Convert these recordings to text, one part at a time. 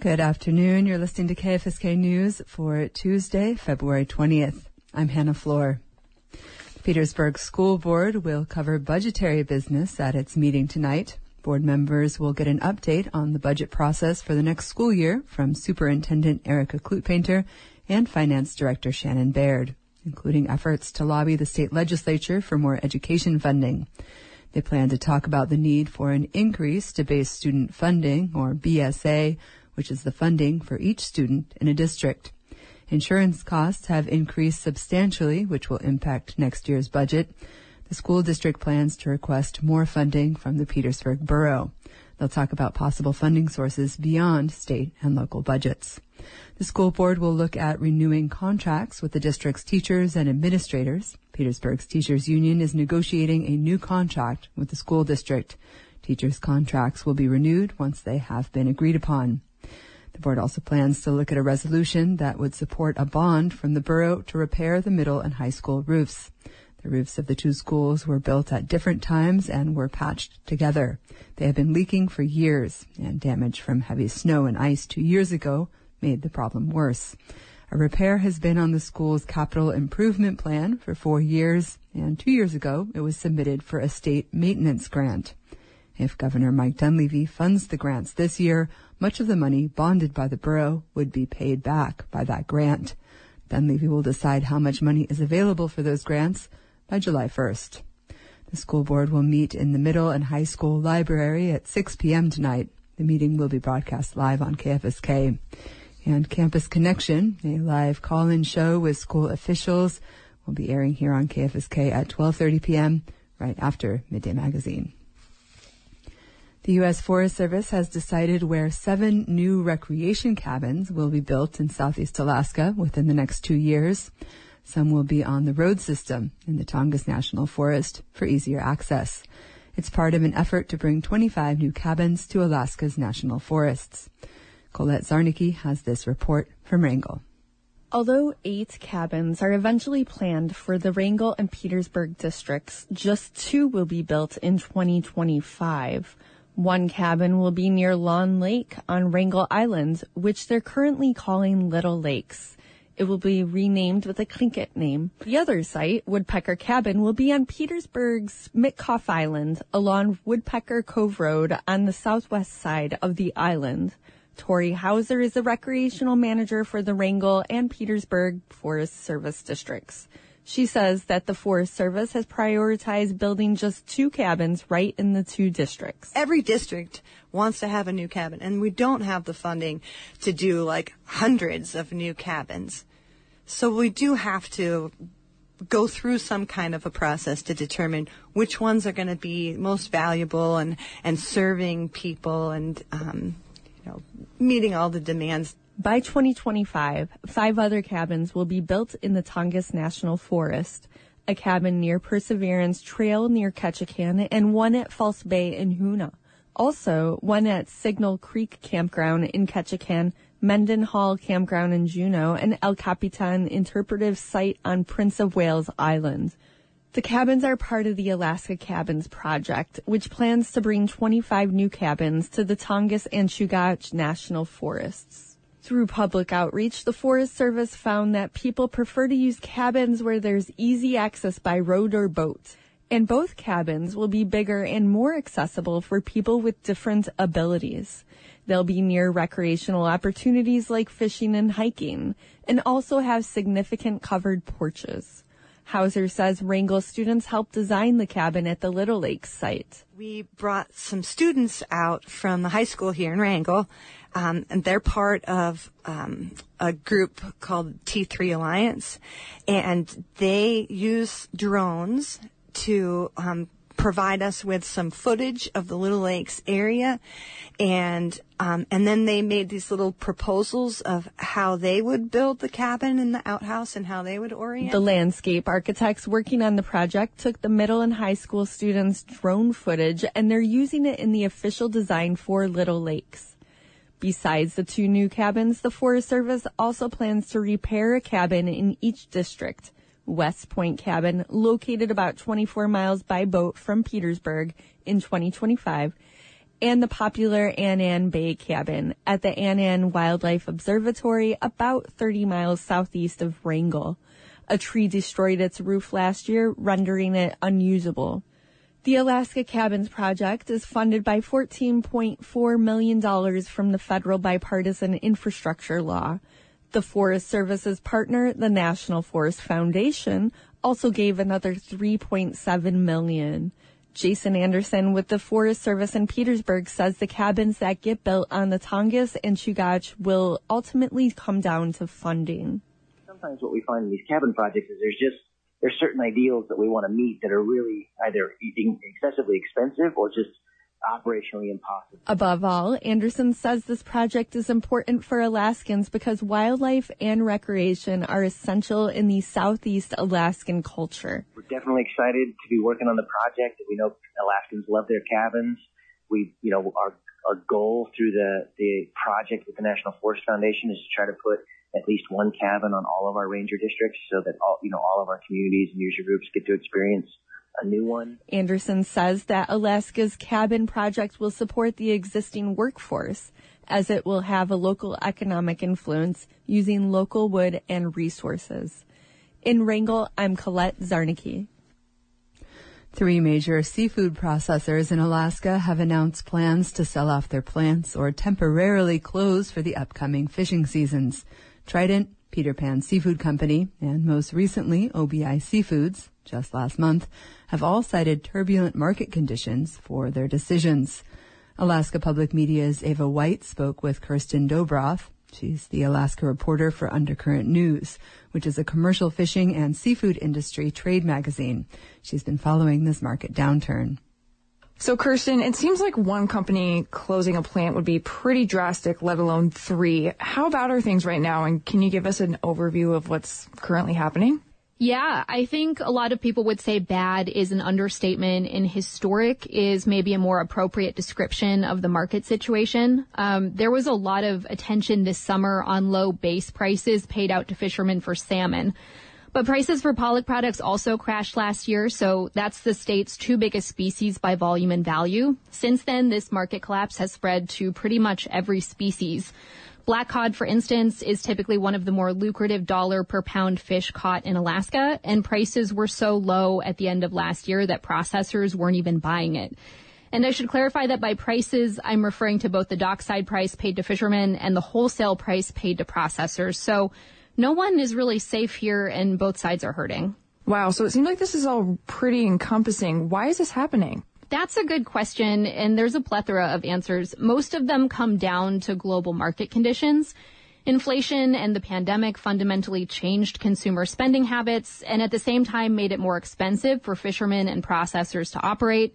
Good afternoon. You're listening to KFSK News for Tuesday, February 20th. I'm Hannah Floor. Petersburg School Board will cover budgetary business at its meeting tonight. Board members will get an update on the budget process for the next school year from Superintendent Erica Kludt-Painter and Finance Director Shannon Baird, including efforts to lobby the state legislature for more education funding. They plan to talk about the need for an increase to base student funding, or BSA, which is the funding for each student in a district. Insurance costs have increased substantially, which will impact next year's budget. The school district plans to request more funding from the Petersburg Borough. They'll talk about possible funding sources beyond state and local budgets. The school board will look at renewing contracts with the district's teachers and administrators. Petersburg's teachers union is negotiating a new contract with the school district. Teachers' contracts will be renewed once they have been agreed upon. The board also plans to look at a resolution that would support a bond from the borough to repair the middle and high school roofs. The roofs of the two schools were built at different times and were patched together. They have been leaking for years, and damage from heavy snow and ice two years ago made the problem worse. A repair has been on the school's capital improvement plan for four years, and two years ago it was submitted for a state maintenance grant. If Governor Mike Dunleavy funds the grants this year, much of the money bonded by the borough would be paid back by that grant. Dunleavy will decide how much money is available for those grants by July 1st. The school board will meet in the middle and high school library at 6 p.m. tonight. The meeting will be broadcast live on KFSK. And Campus Connection, a live call-in show with school officials, will be airing here on KFSK at 12:30 p.m. right after Midday Magazine. The U.S. Forest Service has decided where seven new recreation cabins will be built in southeast Alaska within the next two years. Some will be on the road system in the Tongass National Forest for easier access. It's part of an effort to bring 25 new cabins to Alaska's national forests. Colette Zarnicki has this report from Wrangell. Although eight cabins are eventually planned for the Wrangell and Petersburg districts, just two will be built in 2025. One cabin will be near Lawn Lake on Wrangell Island, which they're currently calling Little Lakes. It will be renamed with a Tlingit name. The other site, Woodpecker Cabin, will be on Petersburg's Mitkof Island along Woodpecker Cove Road on the southwest side of the island. Tori Hauser is the recreational manager for the Wrangell and Petersburg Forest Service districts. She says that the Forest Service has prioritized building just two cabins right in the two districts. Every district wants to have a new cabin, and we don't have the funding to do like hundreds of new cabins. So we do have to go through some kind of a process to determine which ones are going to be most valuable and, and serving people and, um, you know, meeting all the demands by 2025, five other cabins will be built in the Tongass National Forest, a cabin near Perseverance Trail near Ketchikan, and one at False Bay in Hoonah. Also, one at Signal Creek Campground in Ketchikan, Mendenhall Campground in Juneau, and El Capitan Interpretive Site on Prince of Wales Island. The cabins are part of the Alaska Cabins Project, which plans to bring 25 new cabins to the Tongass and Chugach National Forests. Through public outreach, the Forest Service found that people prefer to use cabins where there's easy access by road or boat. And both cabins will be bigger and more accessible for people with different abilities. They'll be near recreational opportunities like fishing and hiking, and also have significant covered porches. Hauser says Wrangell students helped design the cabin at the Little Lakes site. We brought some students out from the high school here in Wrangell, um, and they're part of um, a group called T3 Alliance, and they use drones to um, provide us with some footage of the Little Lakes area, and um, and then they made these little proposals of how they would build the cabin and the outhouse and how they would orient. The landscape architects working on the project took the middle and high school students' drone footage, and they're using it in the official design for Little Lakes. Besides the two new cabins, the Forest Service also plans to repair a cabin in each district. West Point Cabin, located about 24 miles by boat from Petersburg in 2025, and the popular Anan Bay Cabin at the Anan Wildlife Observatory about 30 miles southeast of Wrangell. A tree destroyed its roof last year, rendering it unusable. The Alaska Cabins Project is funded by $14.4 million from the federal bipartisan infrastructure law. The Forest Service's partner, the National Forest Foundation, also gave another 3.7 million. Jason Anderson with the Forest Service in Petersburg says the cabins that get built on the Tongass and Chugach will ultimately come down to funding. Sometimes what we find in these cabin projects is there's just there's certain ideals that we want to meet that are really either excessively expensive or just operationally impossible. Above all, Anderson says this project is important for Alaskans because wildlife and recreation are essential in the southeast Alaskan culture. We're definitely excited to be working on the project. We know Alaskans love their cabins. We, you know, our our goal through the the project with the National Forest Foundation is to try to put at least one cabin on all of our ranger districts so that all you know all of our communities and user groups get to experience a new one. Anderson says that Alaska's cabin project will support the existing workforce as it will have a local economic influence using local wood and resources. In Wrangell, I'm Colette Zarnicki. Three major seafood processors in Alaska have announced plans to sell off their plants or temporarily close for the upcoming fishing seasons. Trident, Peter Pan Seafood Company, and most recently OBI Seafoods, just last month, have all cited turbulent market conditions for their decisions. Alaska Public Media's Ava White spoke with Kirsten Dobroth. She's the Alaska reporter for Undercurrent News, which is a commercial fishing and seafood industry trade magazine. She's been following this market downturn. So, Kirsten, it seems like one company closing a plant would be pretty drastic, let alone three. How bad are things right now? And can you give us an overview of what's currently happening? Yeah, I think a lot of people would say bad is an understatement and historic is maybe a more appropriate description of the market situation. Um, there was a lot of attention this summer on low base prices paid out to fishermen for salmon. But prices for pollock products also crashed last year, so that's the state's two biggest species by volume and value. Since then, this market collapse has spread to pretty much every species. Black cod, for instance, is typically one of the more lucrative dollar per pound fish caught in Alaska, and prices were so low at the end of last year that processors weren't even buying it. And I should clarify that by prices, I'm referring to both the dockside price paid to fishermen and the wholesale price paid to processors. So no one is really safe here and both sides are hurting. Wow. So it seems like this is all pretty encompassing. Why is this happening? That's a good question, and there's a plethora of answers. Most of them come down to global market conditions. Inflation and the pandemic fundamentally changed consumer spending habits and at the same time made it more expensive for fishermen and processors to operate.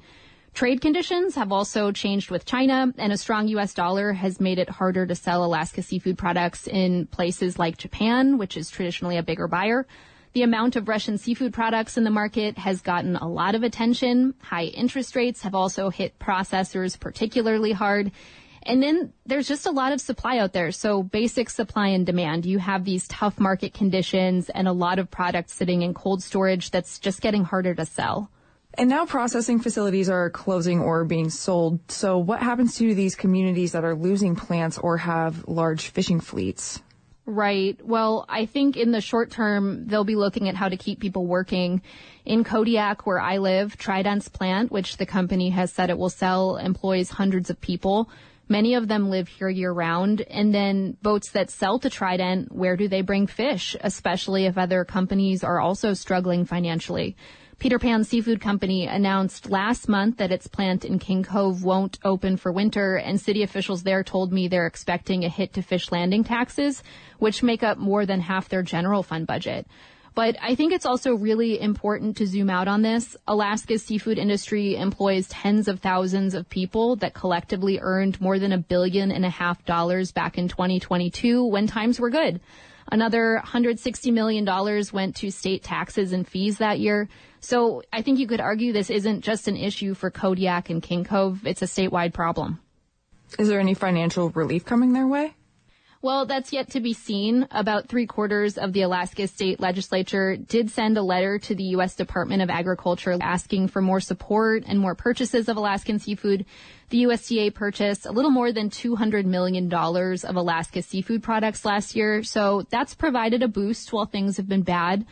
Trade conditions have also changed with China, and a strong U.S. dollar has made it harder to sell Alaska seafood products in places like Japan, which is traditionally a bigger buyer. The amount of Russian seafood products in the market has gotten a lot of attention. High interest rates have also hit processors particularly hard. And then there's just a lot of supply out there. So basic supply and demand. You have these tough market conditions and a lot of products sitting in cold storage that's just getting harder to sell. And now processing facilities are closing or being sold. So what happens to these communities that are losing plants or have large fishing fleets? Right. Well, I think in the short term, they'll be looking at how to keep people working. In Kodiak, where I live, Trident's plant, which the company has said it will sell, employs hundreds of people. Many of them live here year round. And then boats that sell to Trident, where do they bring fish, especially if other companies are also struggling financially? Peter Pan Seafood Company announced last month that its plant in King Cove won't open for winter, and city officials there told me they're expecting a hit to fish landing taxes, which make up more than half their general fund budget. But I think it's also really important to zoom out on this. Alaska's seafood industry employs tens of thousands of people that collectively earned more than a billion and a half dollars back in 2022 when times were good. Another $160 million went to state taxes and fees that year. So I think you could argue this isn't just an issue for Kodiak and King Cove. It's a statewide problem. Is there any financial relief coming their way? Well, that's yet to be seen. About three quarters of the Alaska state legislature did send a letter to the U.S. Department of Agriculture asking for more support and more purchases of Alaskan seafood. The USDA purchased a little more than $200 million of Alaska seafood products last year. So that's provided a boost while things have been bad.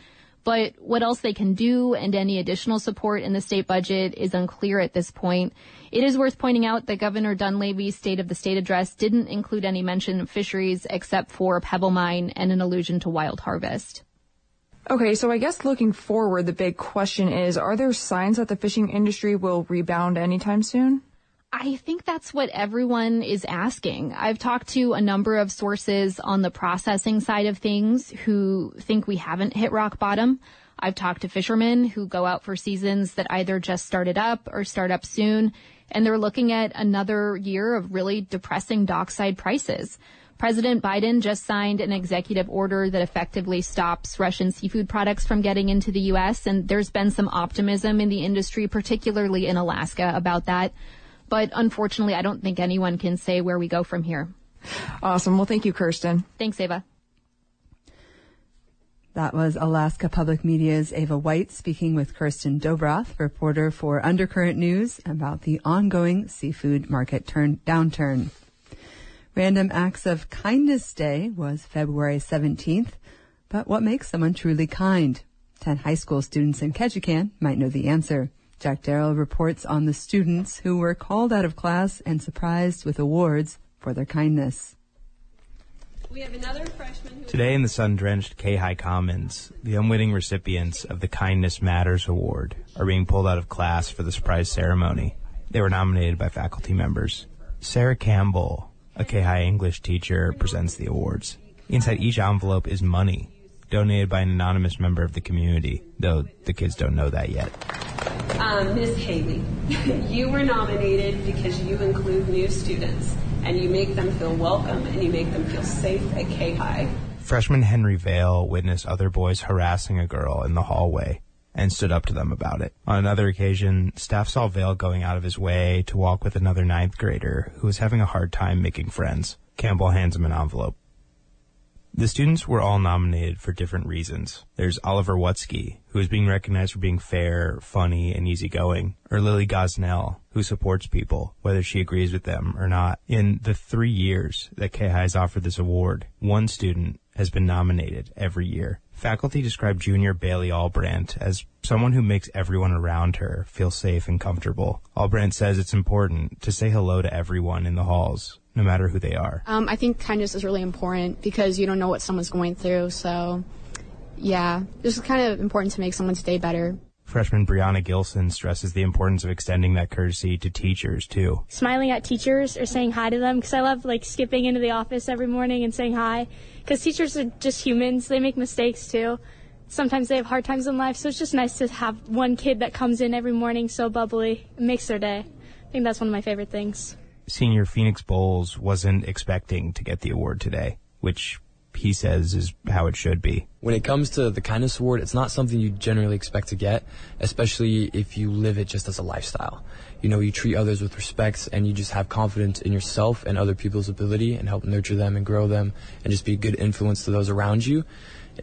But what else they can do and any additional support in the state budget is unclear at this point. It is worth pointing out that Governor Dunleavy's State of the State address didn't include any mention of fisheries except for Pebble Mine and an allusion to wild harvest. Okay, so I guess looking forward, the big question is, are there signs that the fishing industry will rebound anytime soon? I think that's what everyone is asking. I've talked to a number of sources on the processing side of things who think we haven't hit rock bottom. I've talked to fishermen who go out for seasons that either just started up or start up soon, and they're looking at another year of really depressing dockside prices. President Biden just signed an executive order that effectively stops Russian seafood products from getting into the U.S., and there's been some optimism in the industry, particularly in Alaska, about that. But unfortunately, I don't think anyone can say where we go from here. Awesome. Well, thank you, Kirsten. Thanks, Ava. That was Alaska Public Media's Ava White speaking with Kirsten Dobroth, reporter for Undercurrent News, about the ongoing seafood market turn downturn. Random Acts of Kindness Day was February 17th, but what makes someone truly kind? Ten high school students in Ketchikan might know the answer. Jack Darrow reports on the students who were called out of class and surprised with awards for their kindness. We have another freshman Today in the sun-drenched Kayhi Commons, the unwitting recipients of the Kindness Matters Award are being pulled out of class for the surprise ceremony. They were nominated by faculty members. Sarah Campbell, a Kayhi English teacher, presents the awards. Inside each envelope is money, donated by an anonymous member of the community, though the kids don't know that yet. Um, Ms. Haley, you were nominated because you include new students and you make them feel welcome and you make them feel safe at Kayhi. Freshman Henry Vale witnessed other boys harassing a girl in the hallway and stood up to them about it. On another occasion, staff saw Vale going out of his way to walk with another ninth grader who was having a hard time making friends. Campbell hands him an envelope. The students were all nominated for different reasons. There's Oliver Wutsky, who is being recognized for being fair, funny, and easygoing, or Lily Gosnell, who supports people, whether she agrees with them or not. In the three years that Kayhi has offered this award, one student has been nominated every year. Faculty describe junior Bailey Albrandt as someone who makes everyone around her feel safe and comfortable. Albrandt says it's important to say hello to everyone in the halls, no matter who they are. Um, I think kindness is really important because you don't know what someone's going through. So, yeah, it's kind of important to make someone's day better. Freshman Brianna Gilson stresses the importance of extending that courtesy to teachers too. Smiling at teachers or saying hi to them because I love like skipping into the office every morning and saying hi because teachers are just humans. They make mistakes too. Sometimes they have hard times in life, so it's just nice to have one kid that comes in every morning so bubbly. It makes their day. I think that's one of my favorite things. Senior Phoenix Bowles wasn't expecting to get the award today, which he says is how it should be. When it comes to the kindness award, it's not something you generally expect to get, especially if you live it just as a lifestyle. You know, you treat others with respect and you just have confidence in yourself and other people's ability and help nurture them and grow them and just be a good influence to those around you.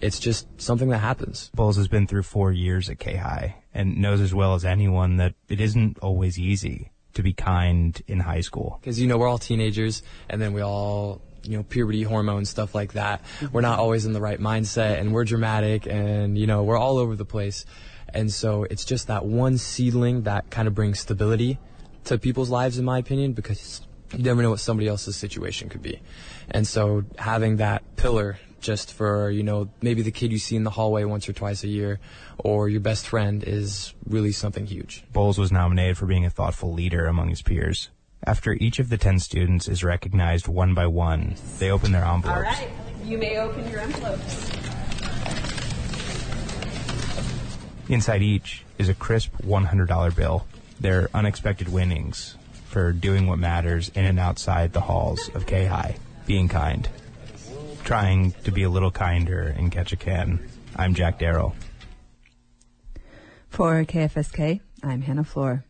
It's just something that happens. Bowles has been through four years at Kayhi and knows as well as anyone that it isn't always easy to be kind in high school. Because, you know, we're all teenagers and then we all you know, puberty hormones, stuff like that. Mm-hmm. We're not always in the right mindset and we're dramatic and, you know, we're all over the place. And so it's just that one seedling that kind of brings stability to people's lives, in my opinion, because you never know what somebody else's situation could be. And so having that pillar just for, you know, maybe the kid you see in the hallway once or twice a year or your best friend is really something huge. Bowles was nominated for being a thoughtful leader among his peers. After each of the 10 students is recognized one by one, they open their envelopes. All right, you may open your envelopes. Inside each is a crisp $100 bill. They're unexpected winnings for doing what matters in and outside the halls of Kayhi, being kind. Trying to be a little kinder in Ketchikan. I'm Jack Darrow. For KFSK, I'm Hannah Floor.